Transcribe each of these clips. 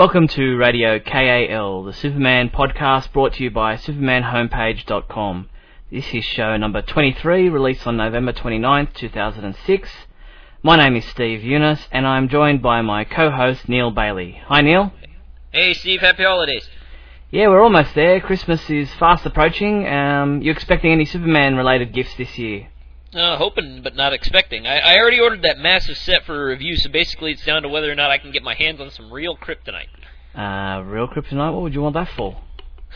Welcome to Radio KAL, the Superman podcast brought to you by SupermanHomepage.com. This is show number 23, released on November 29th, 2006. My name is Steve Younis, and I'm joined by my co-host Neal Bailey. Hi, Neal. Hey, Steve. Happy holidays. Yeah, we're almost there. Christmas is fast approaching. Um, you expecting any Superman-related gifts this year? Uh, hoping, but not expecting. I, I already ordered that massive set for review, so basically it's down to whether or not I can get my hands on some real kryptonite. Uh, real kryptonite? What would you want that for?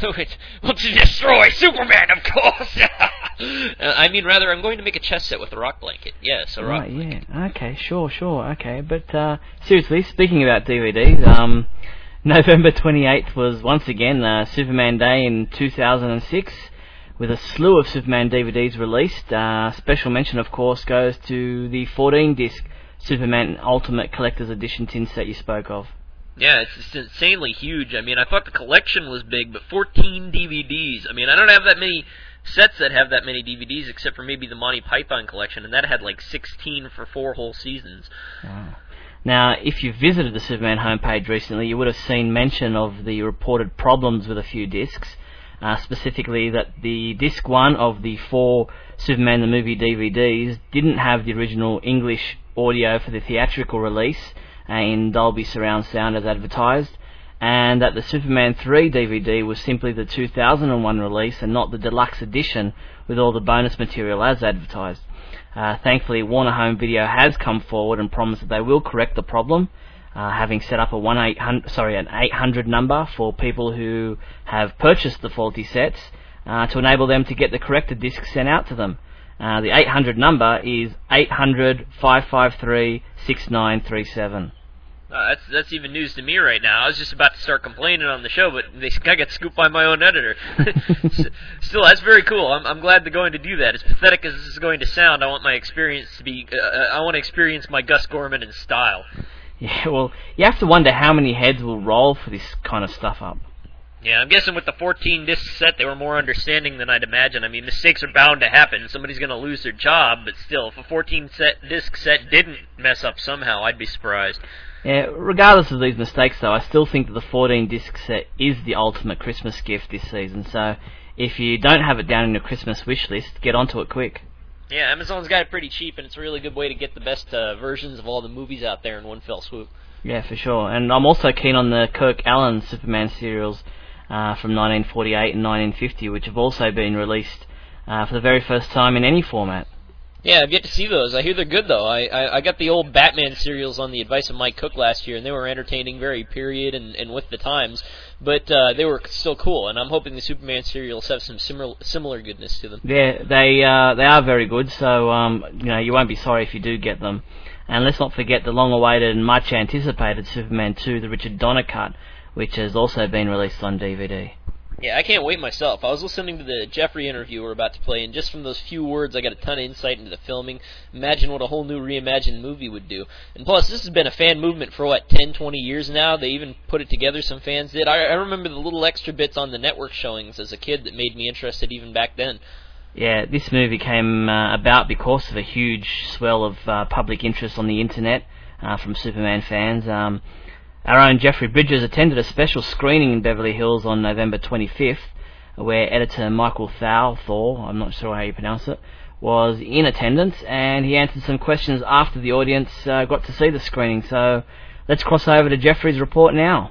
Oh it's well, to destroy Superman, of course. uh, I mean, rather, I'm going to make a chess set with a rock blanket. Yes, a rock. Right, yeah. Okay, sure, sure. Okay, but uh, seriously, speaking about DVDs, um, November 28th was once again uh, Superman Day in 2006 with a slew of Superman DVDs released. Uh, special mention, of course, goes to the 14 disc Superman Ultimate Collector's Edition tin set you spoke of. Yeah, it's, it's insanely huge. I mean, I thought the collection was big, but 14 DVDs. I mean, I don't have that many sets that have that many DVDs except for maybe the Monty Python collection, and that had like 16 for four whole seasons. Wow. Now, if you visited the Superman homepage recently, you would have seen mention of the reported problems with a few discs. Uh, specifically, that the disc one of the four Superman the movie DVDs didn't have the original English audio for the theatrical release uh, in Dolby surround sound as advertised, and that the Superman 3 DVD was simply the 2001 release and not the deluxe edition with all the bonus material as advertised. Uh, thankfully, Warner Home Video has come forward and promised that they will correct the problem, uh, having set up a one eight hundred sorry an 800 number for people who have purchased the faulty sets uh, to enable them to get the corrected disc sent out to them. Uh, the 800 number is 800 553 6937. Uh, that's that's even news to me right now. I was just about to start complaining on the show, but they, I got scooped by my own editor. Still, that's very cool. I'm, I'm glad they're going to do that. As pathetic as this is going to sound, I want my experience to be. Uh I want to experience my Gus Gorman in style. Yeah, well, you have to wonder how many heads will roll for this kind of stuff up. Yeah, I'm guessing with the 14 disc set, they were more understanding than I'd imagine. I mean, mistakes are bound to happen. Somebody's going to lose their job, but still, if a 14 set disc set didn't mess up somehow, I'd be surprised. Yeah, regardless of these mistakes, though, I still think that the 14 disc set is the ultimate Christmas gift this season. So, if you don't have it down in your Christmas wish list, get onto it quick. Yeah, Amazon's got it pretty cheap, and it's a really good way to get the best uh, versions of all the movies out there in one fell swoop. Yeah, for sure. And I'm also keen on the Kirk Alyn Superman serials uh, from 1948 and 1950, which have also been released uh, for the very first time in any format. Yeah, I've yet to see those. I hear they're good though. I, I I got the old Batman serials on the advice of Mike Cook last year, and they were entertaining, very period and and with the times. But uh, they were still cool, and I'm hoping the Superman serials have some similar similar goodness to them. Yeah, they uh, they are very good. So um, you know, you won't be sorry if you do get them. And let's not forget the long-awaited and much anticipated Superman 2, the Richard Donner cut, which has also been released on DVD. Yeah, I can't wait myself. I was listening to the Jeffrey interview we're about to play, and just from those few words, I got a ton of insight into the filming. Imagine what a whole new reimagined movie would do. And plus, this has been a fan movement for what 10, 20 years now. They even put it together. Some fans did. I, I remember the little extra bits on the network showings as a kid that made me interested even back then. Yeah, this movie came uh, about because of a huge swell of uh, public interest on the internet uh, from Superman fans. Um, our own Jeffrey Bridges attended a special screening in Beverly Hills on November 25th, where editor Michael Thal, Thor, I'm not sure how you pronounce it, was in attendance, and he answered some questions after the audience uh, got to see the screening. So let's cross over to Jeffrey's report now.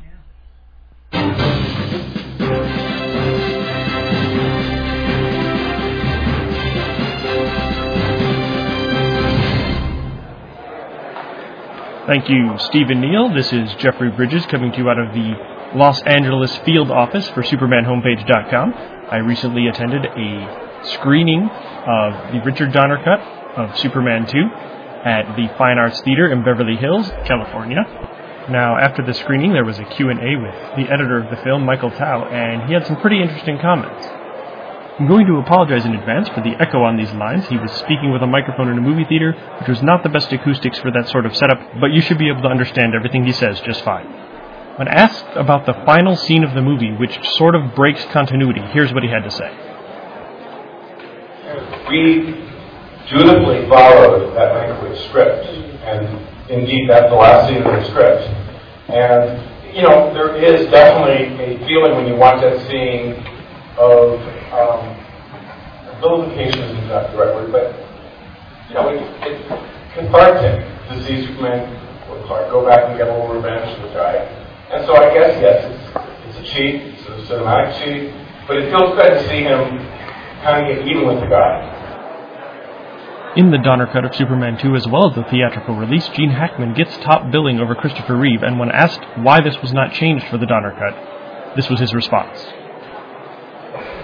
Thank you, Stephen Neal. This is Jeffrey Bridges coming to you out of the Los Angeles field office for SupermanHomepage.com. I recently attended a screening of the Richard Donner cut of Superman 2 at the Fine Arts Theater in Beverly Hills, California. Now, after the screening, there was a Q&A with the editor of the film, Michael Thau, and he had some pretty interesting comments. I'm going to apologize in advance for the echo on these lines. He was speaking with a microphone in a movie theater, which was not the best acoustics for that sort of setup, but you should be able to understand everything he says just fine. When asked about the final scene of the movie, which sort of breaks continuity, here's what he had to say. We dutifully followed that language script, and indeed that's the last scene of the script. And you know, there is definitely a feeling when you watch that scene of um, vilification isn't exactly the right word, but you know, it's, it's cathartic see Superman or Clark go back and get a little revenge for the guy. And so I guess yes, it's it's a cheat, it's a cinematic cheat, but it feels good to see him kind of get even with the guy. In the Donner cut of Superman 2 as well as the theatrical release, Gene Hackman gets top billing over Christopher Reeve, and when asked why this was not changed for the Donner cut, this was his response.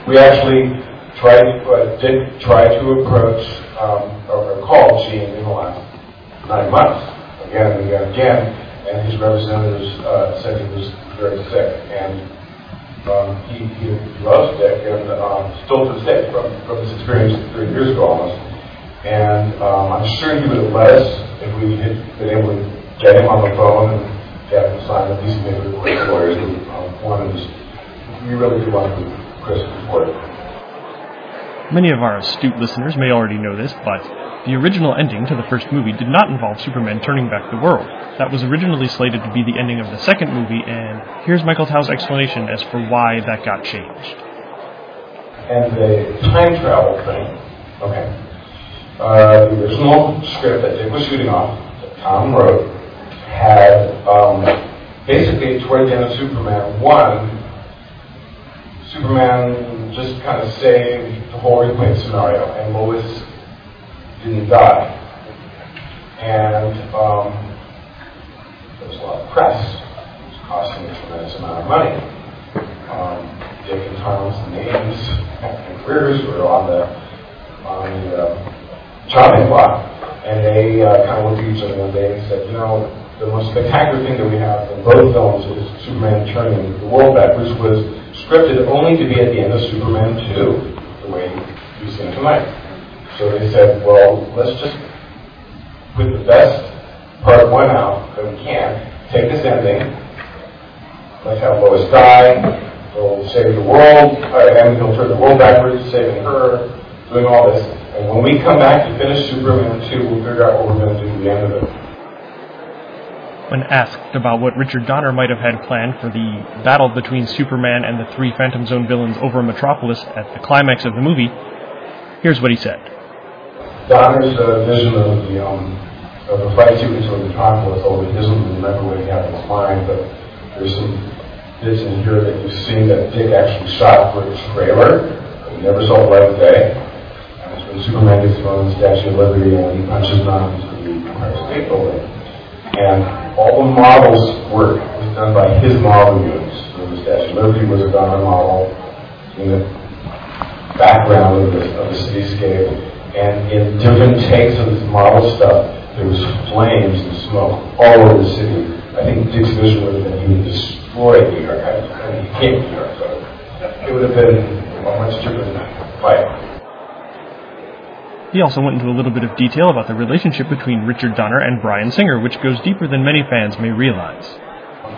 We actually tried, uh, did try to approach um, or call Gene in the last nine months, again and again and again, and his representatives uh, said he was very sick, and um, he, he loves Dick, and um, still to this day, from, from his experience 30 years ago almost, and um, I'm sure he would have let us if we had been able to get him on the phone and get him sign a piece of paper lawyers who um, wanted us. We really do want to Many of our astute listeners may already know this, but the original ending to the first movie did not involve Superman turning back the world. That was originally slated to be the ending of the second movie, and here's Michael Thau's explanation as for why that got changed. And the time travel thing, okay. Uh, the original script that Dick was shooting off, that Tom wrote, had um, basically toward the end of Superman 1, Superman just kind of saved the whole replay scenario, and Lois didn't die. And um, there was a lot of press. It was costing a tremendous amount of money. Um, Dick and Tom's names and careers were on the on the uh, chopping block. And they uh, kind of looked at each other one day and said, you know, the most spectacular thing that we have in both films is Superman turning the world back, was scripted only to be at the end of Superman 2, the way you've seen tonight. So they said, well, let's just put the best part one out that we can, take this ending, let's have Lois die, we'll save the world, uh, and he'll turn the world backwards, saving her, doing all this, and when we come back to finish Superman 2, we'll figure out what we're going to do at the end of it. When asked about what Richard Donner might have had planned for the battle between Superman and the three Phantom Zone villains over Metropolis at the climax of the movie, here's what he said. Donner's uh, vision of the um, of the fight sequence of Metropolis, although he doesn't remember what he had in mind, but there's some bits in here that you've seen that Dick actually shot for a trailer. We never saw the light of day. Superman gets thrown the Statue of Liberty and he punches down into the Empire State Building. And all the models work was done by his model units. So the Statue of Liberty was a Donner model in the background of the, of the cityscape. And in different takes of this model stuff, there was flames and smoke all over the city. I think Dick's vision would have been he would destroy New York. I mean, he came to New York, so it would have been a much different fight. He also went into a little bit of detail about the relationship between Richard Donner and Bryan Singer, which goes deeper than many fans may realize.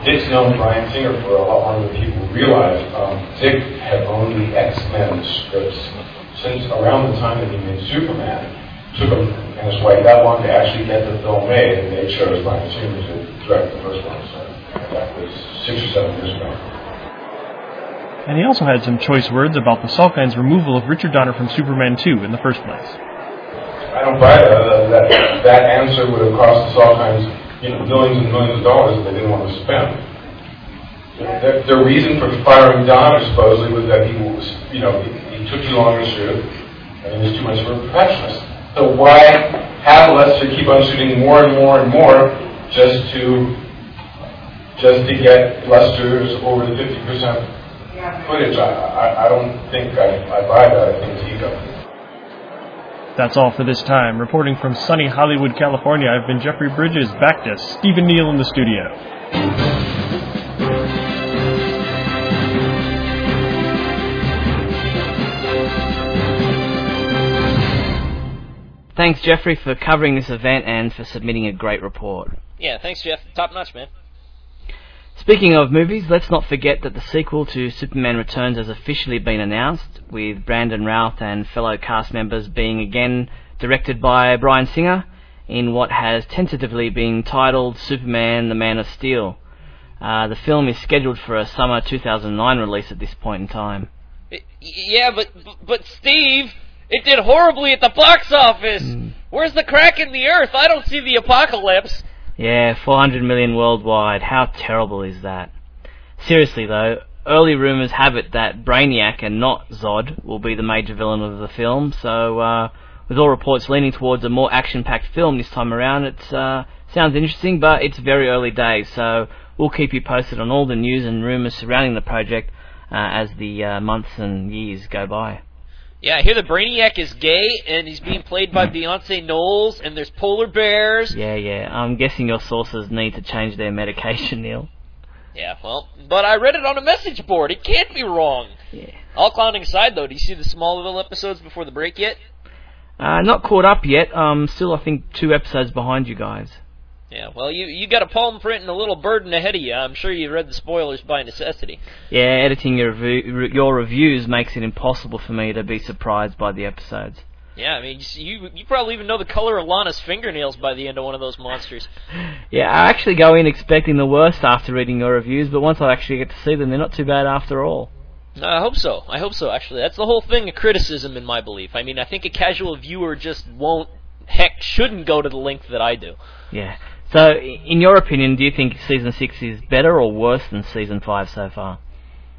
Dick's known Bryan Singer for a lot longer than people realize. Um, Dick had owned the X-Men scripts since around the time that he made Superman. Took him and his wife that long to actually get the film made, and they chose Bryan Singer to direct the first one. So that was six or seven years ago. And he also had some choice words about the Salkinds' removal of Richard Donner from Superman 2 in the first place. I don't buy that. Uh, that. That answer would have cost us all kinds, you know, millions and millions of dollars that they didn't want to spend. The, the reason for firing Donner supposedly was that he was, you know, he, he took too long to shoot, and he was too much of a perfectionist. So why have Lester keep on shooting more and more and more just to just to get Lester's over the 50% footage? I, I, I don't think I, I buy that. I think it's ego. That's all for this time. Reporting from sunny Hollywood, California, I've been Jeffrey Bridges, back to Stephen Neal in the studio. Thanks, Jeffrey, for covering this event and for submitting a great report. Yeah, thanks, Jeff. Top notch, man. Speaking of movies, let's not forget that the sequel to Superman Returns has officially been announced, with Brandon Routh and fellow cast members being again directed by Bryan Singer in what has tentatively been titled Superman the Man of Steel. Uh, the film is scheduled for a summer 2009 release at this point in time. Yeah, but but Steve, it did horribly at the box office. Mm. Where's the crack in the earth? I don't see the apocalypse. Yeah, 400 million worldwide. How terrible is that? Seriously though, early rumours have it that Brainiac and not Zod will be the major villain of the film. So, uh, with all reports leaning towards a more action-packed film this time around, it uh, sounds interesting, but it's very early days. So we'll keep you posted on all the news and rumours surrounding the project uh, as the uh, months and years go by. Yeah, I hear the Brainiac is gay and he's being played by Beyonce Knowles, and there's polar bears. Yeah, yeah. I'm guessing your sources need to change their medication, Neal. Yeah, well, but I read it on a message board. It can't be wrong. Yeah. All clowning aside, though, do you see the Smallville episodes before the break yet? Uh, not caught up yet. Um, still, I think two episodes behind you guys. Yeah, well, you you got a palm print and a little burden ahead of you. I'm sure you read the spoilers by necessity. Yeah, editing your review, your reviews makes it impossible for me to be surprised by the episodes. Yeah, I mean, you you probably even know the color of Lana's fingernails by the end of one of those monsters. Yeah, I actually go in expecting the worst after reading your reviews, but once I actually get to see them, they're not too bad after all. I hope so. I hope so. Actually, that's the whole thing of criticism, in my belief. I mean, I think a casual viewer just won't, heck, shouldn't go to the length that I do. Yeah. So, in your opinion, do you think season six is better or worse than season five so far?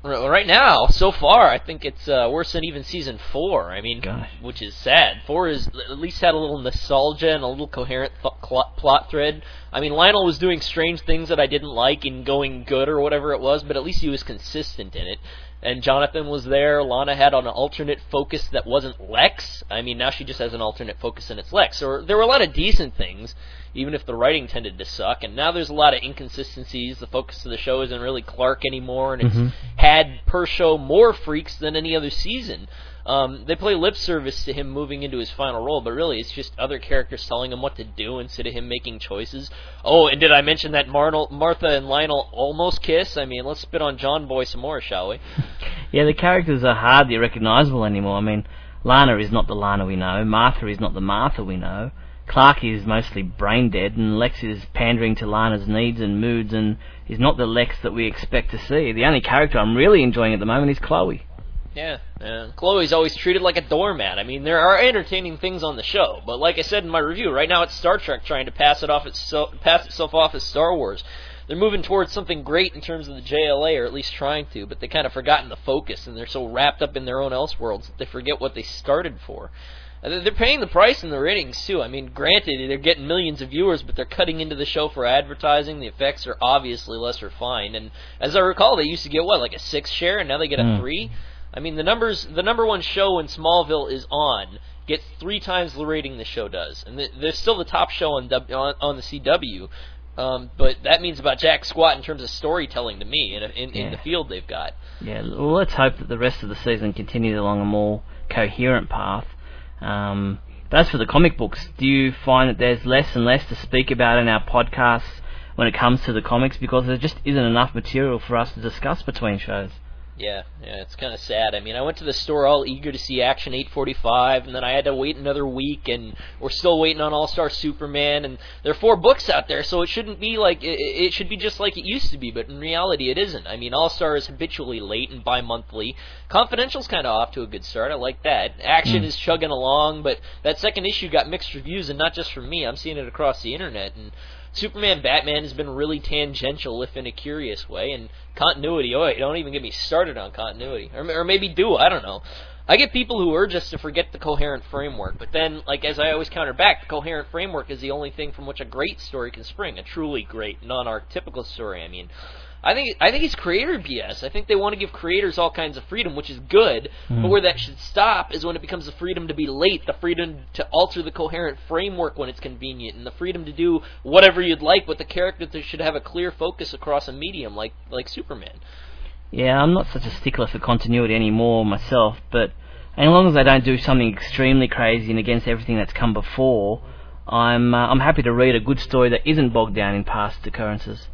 Right now, so far, I think it's uh, worse than even season four. I mean, Gosh. which is sad. Four is at least had a little nostalgia and a little coherent th- cl- plot thread. I mean, Lionel was doing strange things that I didn't like and going good or whatever it was, but at least he was consistent in it. And Jonathan was there. Lana had an alternate focus that wasn't Lex. I mean, now she just has an alternate focus and it's Lex. So there were a lot of decent things, even if the writing tended to suck. And now there's a lot of inconsistencies. The focus of the show isn't really Clark anymore, and it's Mhm. had per show more freaks than any other season. Um, they play lip service to him moving into his final role, but really it's just other characters telling him what to do instead of him making choices. Oh, and did I mention that Marnel, Martha and Lionel almost kiss? I mean, let's spit on John Boy some more, shall we? Yeah, the characters are hardly recognisable anymore. I mean, Lana is not the Lana we know, Martha is not the Martha we know, Clark is mostly brain dead, and Lex is pandering to Lana's needs and moods and is not the Lex that we expect to see. The only character I'm really enjoying at the moment is Chloe. Yeah, yeah. Chloe's always treated like a doormat. I mean, there are entertaining things on the show, but like I said in my review, right now it's Star Trek trying to pass it off itself, pass itself off as Star Wars. They're moving towards something great in terms of the JLA, or at least trying to, but they kind of forgotten the focus, and they're so wrapped up in their own Elseworlds that they forget what they started for. They're paying the price in the ratings too. I mean, granted, they're getting millions of viewers, but they're cutting into the show for advertising. The effects are obviously less refined, and as I recall, they used to get what like a six share, and now they get a Hmm. three. I mean, the numbers, the number one show in Smallville is on gets three times the rating the show does, and th- they're still the top show on w- on, on the CW. Um, but that means about Jack Squat in terms of storytelling to me in, in, in the field they've got. Yeah, well, let's hope that the rest of the season continues along a more coherent path. Um, but as for the comic books, do you find that there's less and less to speak about in our podcasts when it comes to the comics because there just isn't enough material for us to discuss between shows? Yeah, yeah, it's kind of sad. I mean, I went to the store all eager to see Action 845, and then I had to wait another week, and we're still waiting on All Star Superman, and there are four books out there, so it shouldn't be like it, it should be just like it used to be, but in reality, it isn't. I mean, All Star is habitually late and bi-monthly. Confidential's kind of off to a good start. I like that. Action Mm. is chugging along, but that second issue got mixed reviews, and not just from me. I'm seeing it across the internet, and Superman Batman has been really tangential, if in a curious way, and continuity. Oh, don't even get me started on continuity, or, or maybe do. I don't know. I get people who urge us to forget the coherent framework, but then, like as I always counter back, the coherent framework is the only thing from which a great story can spring, a truly great, non-archetypical story. I mean, I think I think it's creator BS. I think they want to give creators all kinds of freedom, which is good. But Mhm. where that should stop is when it becomes the freedom to be late, the freedom to alter the coherent framework when it's convenient, and the freedom to do whatever you'd like. But the character that should have a clear focus across a medium, like like Superman. Yeah, I'm not such a stickler for continuity anymore myself, but as long as they don't do something extremely crazy and against everything that's come before, I'm uh, I'm happy to read a good story that isn't bogged down in past occurrences.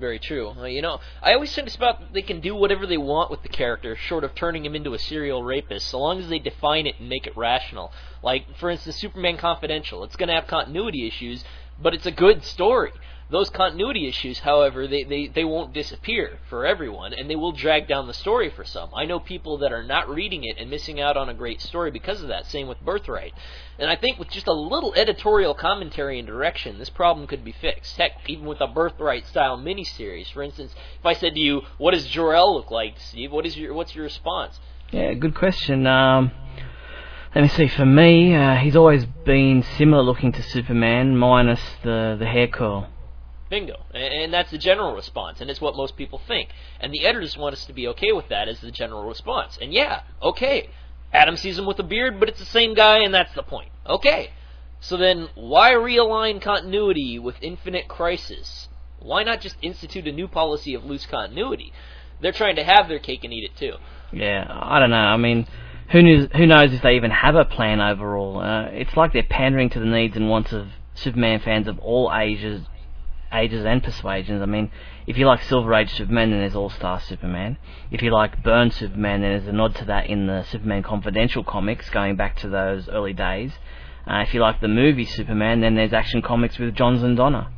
Very true. Uh, you know, I always think it's about they can do whatever they want with the character, short of turning him into a serial rapist, so long as they define it and make it rational. Like, for instance, Superman Confidential. It's going to have continuity issues, but it's a good story. Those continuity issues, however, they, they, they won't disappear for everyone, and they will drag down the story for some. I know people that are not reading it and missing out on a great story because of that. Same with Birthright. And I think with just a little editorial commentary and direction, this problem could be fixed. Heck, even with a Birthright style miniseries. For instance, if I said to you, "What does Jor-El look like, Steve?" What is your what's your response? Yeah, good question. Um, let me see. For me, uh, he's always been similar looking to Superman, minus the the hair curl. Bingo. And that's the general response, and it's what most people think. And the editors want us to be okay with that as the general response. And yeah, okay. Adam sees him with a beard, but it's the same guy, and that's the point. Okay. So then, why realign continuity with Infinite Crisis? Why not just institute a new policy of loose continuity? They're trying to have their cake and eat it too. Yeah, I don't know. I mean, who knows? Who knows if they even have a plan overall? Uh, it's like they're pandering to the needs and wants of Superman fans of all ages, ages and persuasions. I mean, if you like Silver Age Superman, then there's All Star Superman. If you like Byrne Superman, then there's a nod to that in the Superman Confidential comics, going back to those early days. Uh, if you like the movie Superman, then there's Action Comics with Johns and Donner.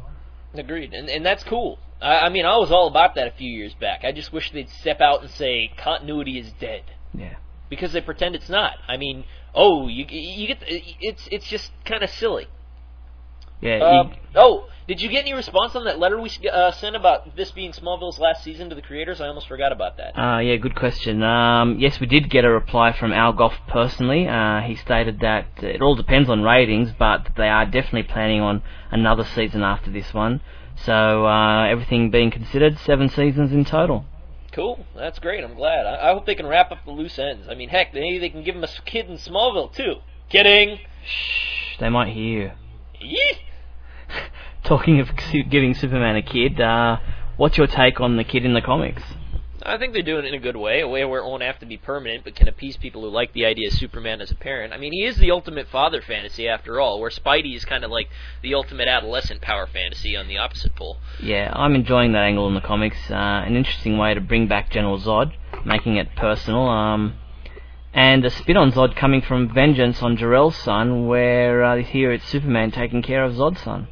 Agreed, and and that's cool. I, I mean, I was all about that a few years back. I just wish they'd step out and say continuity is dead. Yeah. Because they pretend it's not. I mean, oh, you you get it's it's just kind of silly. Yeah. Uh, you- oh, did you get any response on that letter we uh, sent about this being Smallville's last season to the creators? I almost forgot about that. Uh, yeah, good question. Um, yes, we did get a reply from Al Gough personally. Uh, he stated that it all depends on ratings, but they are definitely planning on another season after this one. So, uh, everything being considered, seven seasons in total. Cool, that's great. I'm glad. I, I hope they can wrap up the loose ends. I mean, heck, maybe they can give him a kid in Smallville too. Kidding. Shh, they might hear you. Yee. Talking of giving Superman a kid, uh, what's your take on the kid in the comics? I think they're doing it in a good way, a way where it won't have to be permanent, but can appease people who like the idea of Superman as a parent. I mean, he is the ultimate father fantasy after all, where Spidey is kind of like the ultimate adolescent power fantasy on the opposite pole. Yeah, I'm enjoying that angle in the comics. Uh, an interesting way to bring back General Zod, making it personal. Um, and a spin on Zod coming from vengeance on Jor-El's son, where uh, here it's Superman taking care of Zod's son.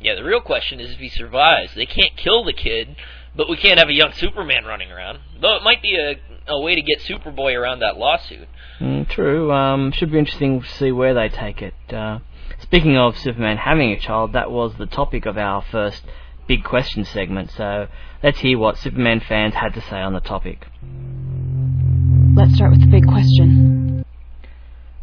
Yeah, the real question is if he survives. They can't kill the kid, but we can't have a young Superman running around. Though it might be a, a way to get Superboy around that lawsuit. Mm, true. Um, should be interesting to see where they take it. Uh, speaking of Superman having a child, that was the topic of our first big question segment. So let's hear what Superman fans had to say on the topic. Let's start with the big question.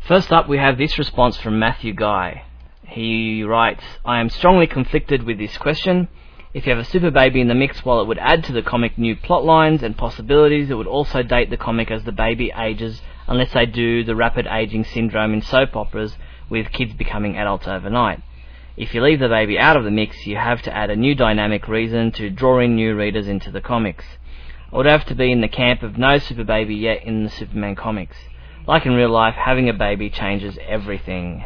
First up, we have this response from Matthew Guy. He writes, I am strongly conflicted with this question. If you have a super baby in the mix, while it would add to the comic new plot lines and possibilities, it would also date the comic as the baby ages, unless they do the rapid aging syndrome in soap operas with kids becoming adults overnight. If you leave the baby out of the mix, you have to add a new dynamic reason to draw in new readers into the comics. I would have to be in the camp of no super baby yet in the Superman comics. Like in real life, having a baby changes everything.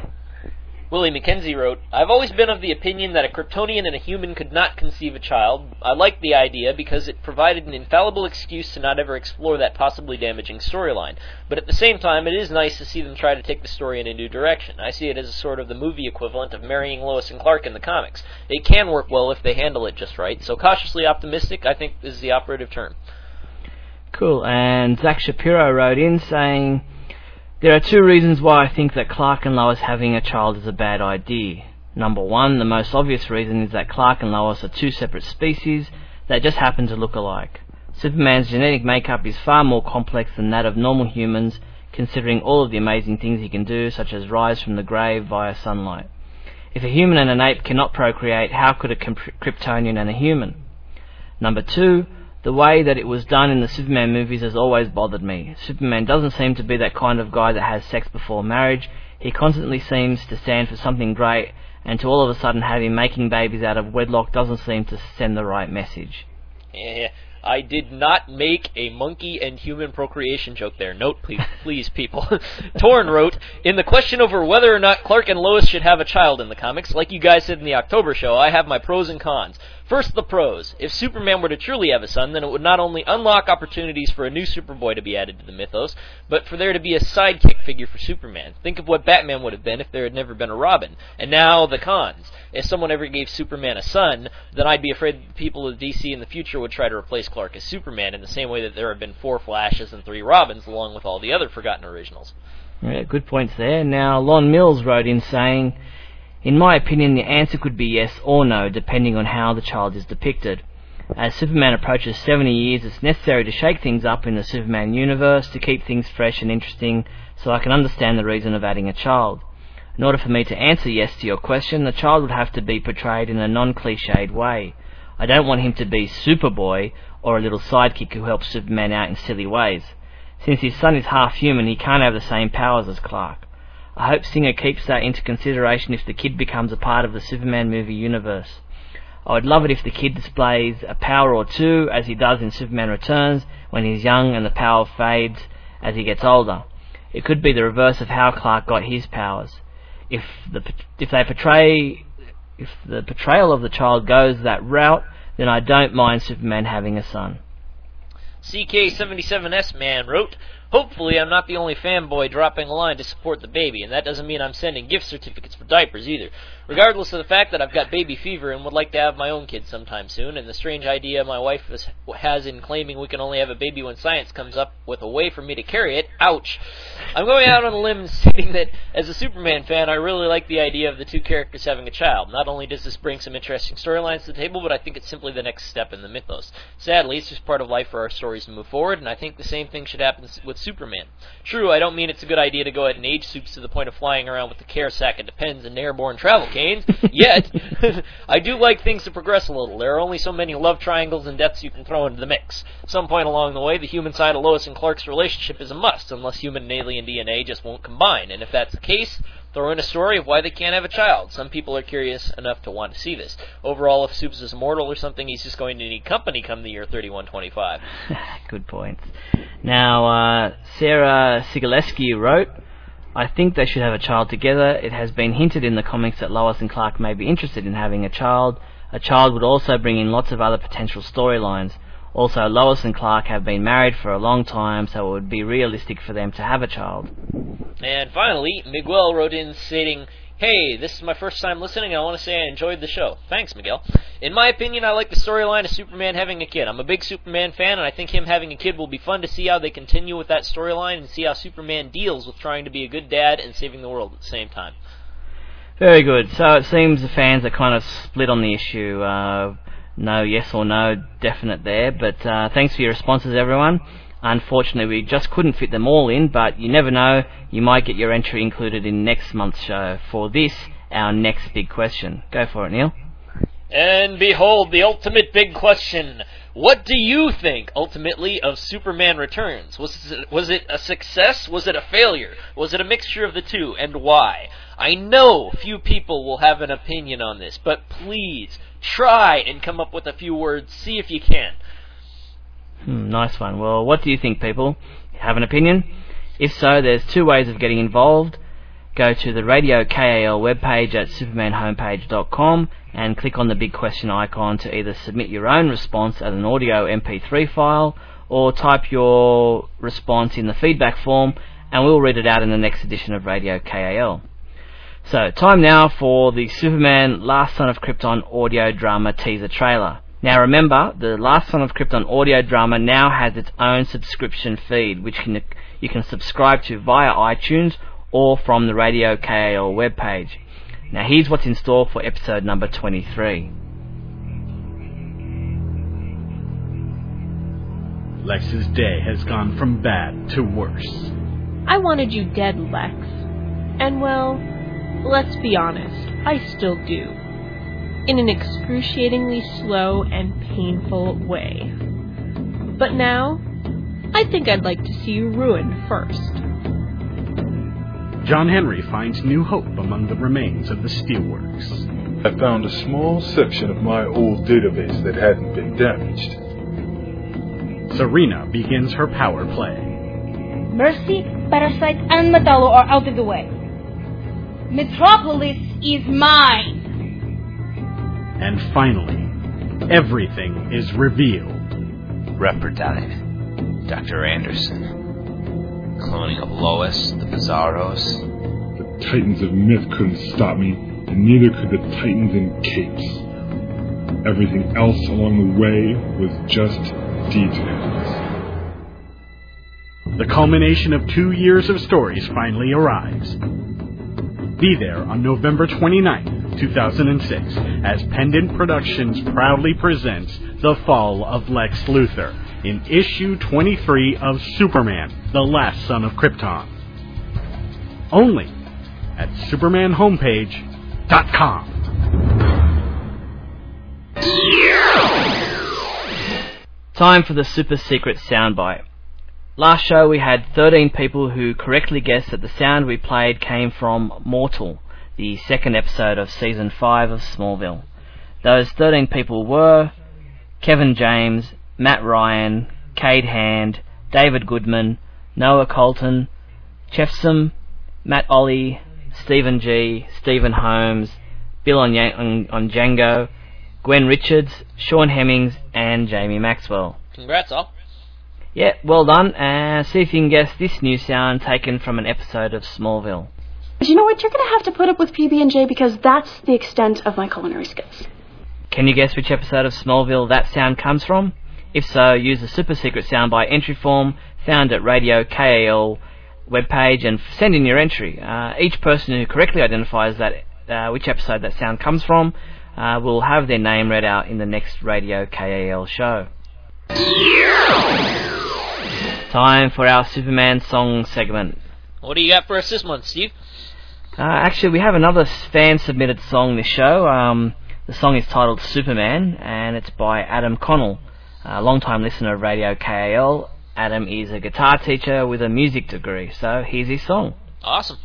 Willie McKenzie wrote, I've always been of the opinion that a Kryptonian and a human could not conceive a child. I liked the idea because it provided an infallible excuse to not ever explore that possibly damaging storyline. But at the same time, it is nice to see them try to take the story in a new direction. I see it as a sort of the movie equivalent of marrying Lois and Clark in the comics. It can work well if they handle it just right, so cautiously optimistic, I think, is the operative term. Cool. And Zach Shapiro wrote in saying, There are two reasons why I think that Clark and Lois having a child is a bad idea. Number one, the most obvious reason is that Clark and Lois are two separate species that just happen to look alike. Superman's genetic makeup is far more complex than that of normal humans, considering all of the amazing things he can do, such as rise from the grave via sunlight. If a human and an ape cannot procreate, how could a Kryptonian and a human? Number two, the way that it was done in the Superman movies has always bothered me. Superman doesn't seem to be that kind of guy that has sex before marriage. He constantly seems to stand for something great, and to all of a sudden have him making babies out of wedlock doesn't seem to send the right message. Eh, I did not make a monkey and human procreation joke there. Note, please, please people. Torn wrote, In the question over whether or not Clark and Lois should have a child in the comics, like you guys said in the October show, I have my pros and cons. First, the pros. If Superman were to truly have a son, then it would not only unlock opportunities for a new Superboy to be added to the mythos, but for there to be a sidekick figure for Superman. Think of what Batman would have been if there had never been a Robin. And now the cons. If someone ever gave Superman a son, then I'd be afraid that people of DC in the future would try to replace Clark as Superman in the same way that there have been four Flashes and three Robins, along with all the other forgotten originals. Yeah, good points there. Now, Lon Mills wrote in saying, in my opinion, the answer could be yes or no, depending on how the child is depicted. As Superman approaches 70 years, it's necessary to shake things up in the Superman universe to keep things fresh and interesting so I can understand the reason of adding a child. In order for me to answer yes to your question, the child would have to be portrayed in a non-cliched way. I don't want him to be Superboy or a little sidekick who helps Superman out in silly ways. Since his son is half human, he can't have the same powers as Clark. I hope Singer keeps that into consideration if the kid becomes a part of the Superman movie universe. I would love it if the kid displays a power or two, as he does in Superman Returns, when he's young and the power fades as he gets older. It could be the reverse of how Clark got his powers. If the if they portray if the portrayal of the child goes that route, then I don't mind Superman having a son. CK77S man wrote, Hopefully, I'm not the only fanboy dropping a line to support the baby, and that doesn't mean I'm sending gift certificates for diapers either. Regardless of the fact that I've got baby fever and would like to have my own kid sometime soon, and the strange idea my wife has in claiming we can only have a baby when science comes up with a way for me to carry it, ouch. I'm going out on a limb stating that, as a Superman fan, I really like the idea of the two characters having a child. Not only does this bring some interesting storylines to the table, but I think it's simply the next step in the mythos. Sadly, it's just part of life for our stories to move forward, and I think the same thing should happen with Superman. True, I don't mean it's a good idea to go ahead and age Supes to the point of flying around with the care sack and depends and airborne travel canes, yet I do like things to progress a little. There are only so many love triangles and deaths you can throw into the mix. Some point along the way, the human side of Lois and Clark's relationship is a must, unless human and alien DNA just won't combine. And if that's the case, throw in a story of why they can't have a child. Some people are curious enough to want to see this. Overall, if Supes is immortal or something, he's just going to need company come the year 3125. Good points. Now, uh, Sarah Sigaleski wrote, I think they should have a child together. It has been hinted in the comics that Lois and Clark may be interested in having a child. A child would also bring in lots of other potential storylines. Also, Lois and Clark have been married for a long time, so it would be realistic for them to have a child. And finally, Miguel wrote in stating, Hey, this is my first time listening, and I want to say I enjoyed the show. Thanks, Miguel. In my opinion, I like the storyline of Superman having a kid. I'm a big Superman fan, and I think him having a kid will be fun to see how they continue with that storyline and see how Superman deals with trying to be a good dad and saving the world at the same time. Very good. So it seems the fans are kind of split on the issue. Uh, no yes or no definite there. But uh, thanks for your responses, everyone. Unfortunately, we just couldn't fit them all in, but you never know, you might get your entry included in next month's show. For this, our next big question. Go for it, Neal. And behold, the ultimate big question. What do you think, ultimately, of Superman Returns? Was it, was it a success? Was it a failure? Was it a mixture of the two? And why? I know few people will have an opinion on this, but please try and come up with a few words. See if you can. Hmm, nice one. Well, what do you think, people? Have an opinion? If so, there's two ways of getting involved. Go to the Radio KAL webpage at supermanhomepage.com and click on the big question icon to either submit your own response as an audio MP3 file or type your response in the feedback form and we'll read it out in the next edition of Radio KAL. So, time now for the Superman Last Son of Krypton audio drama teaser trailer. Now remember, the Last Son of Krypton audio drama now has its own subscription feed, which can, you can subscribe to via iTunes or from the Radio KAL webpage. Now here's what's in store for episode number 23. Lex's day has gone from bad to worse. I wanted you dead, Lex. And well, let's be honest, I still do. In an excruciatingly slow and painful way. But now, I think I'd like to see you ruined first. John Henry finds new hope among the remains of the steelworks. I found a small section of my old database that hadn't been damaged. Serena begins her power play. Mercy, Parasite, and Metallo are out of the way. Metropolis is mine! And finally, everything is revealed. Rep died. Dr. Anderson. Cloning of Lois, the Bizarros. The Titans of myth couldn't stop me, and neither could the Titans in capes. Everything else along the way was just details. The culmination of two years of stories finally arrives. Be there on November 29th, 2006, as Pendant Productions proudly presents The Fall of Lex Luthor in issue 23 of Superman, The Last Son of Krypton. Only at SupermanHomepage.com. Time for the super secret soundbite. Last show we had 13 people who correctly guessed that the sound we played came from Mortal, the second episode of season 5 of Smallville. Those 13 people were Kevin James, Matt Ryan, Cade Hand, David Goodman, Noah Colton, Chefsum, Matt Ollie, Stephen G, Stephen Holmes, Bill on, on, on Django, Gwen Richards, Sean Hemmings, and Jamie Maxwell. Congrats, all. Yeah, well done. And see if you can guess this new sound taken from an episode of Smallville. But you know what? You're going to have to put up with PB&J because that's the extent of my culinary skills. Can you guess which episode of Smallville that sound comes from? If so, use the super secret soundbite entry form found at Radio KAL webpage and send in your entry. Uh, each person who correctly identifies that uh, which episode that sound comes from uh, will have their name read out in the next Radio KAL show. Time for our Superman song segment. What do you got for us this month, Steve? Uh, actually, we have another fan submitted song this show. Um, the song is titled Superman, and it's by Adam Connell. A long-time listener of Radio KAL, Adam is a guitar teacher with a music degree, so here's his song. Awesome.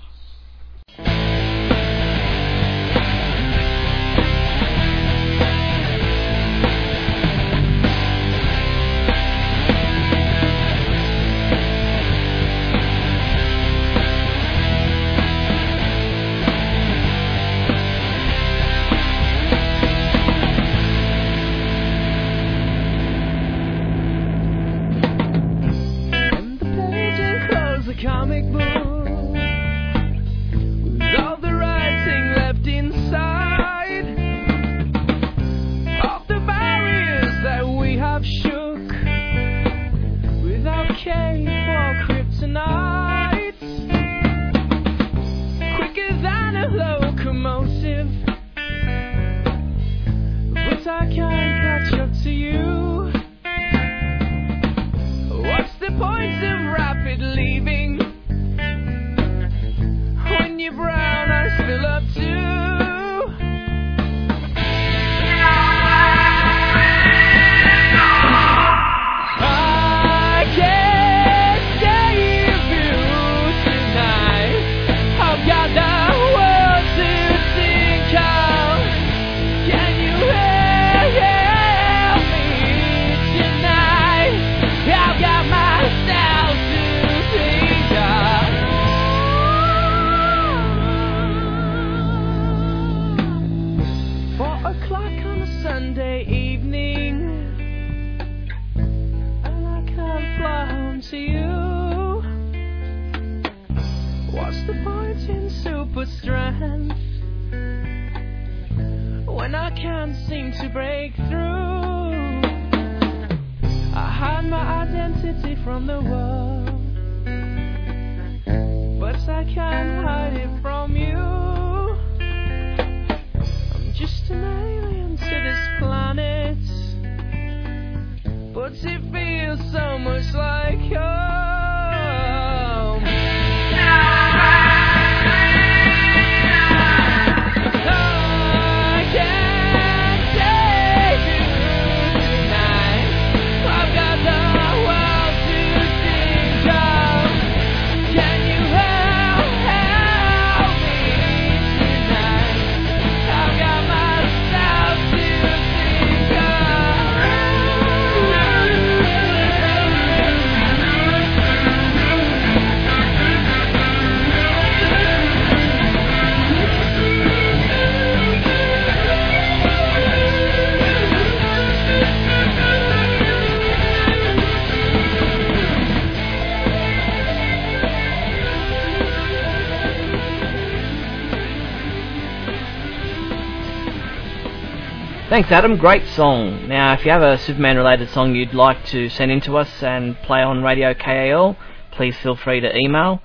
Thanks, Adam. Great song. Now, if you have a Superman related song you'd like to send in to us and play on Radio KAL, please feel free to email.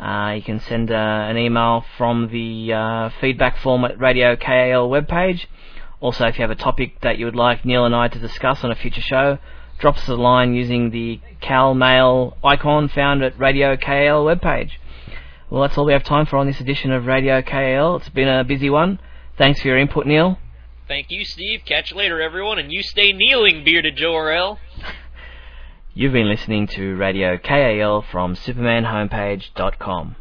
Uh, you can send uh, an email from the uh, feedback form at Radio KAL webpage. Also, if you have a topic that you would like Neal and I to discuss on a future show, drop us a line using the Cal Mail icon found at Radio KAL webpage. Well, that's all we have time for on this edition of Radio KAL. It's been a busy one. Thanks for your input, Neal. Thank you, Steve. Catch you later, everyone, and you stay kneeling, bearded Jor-El. You've been listening to Radio KAL from SupermanHomepage.com.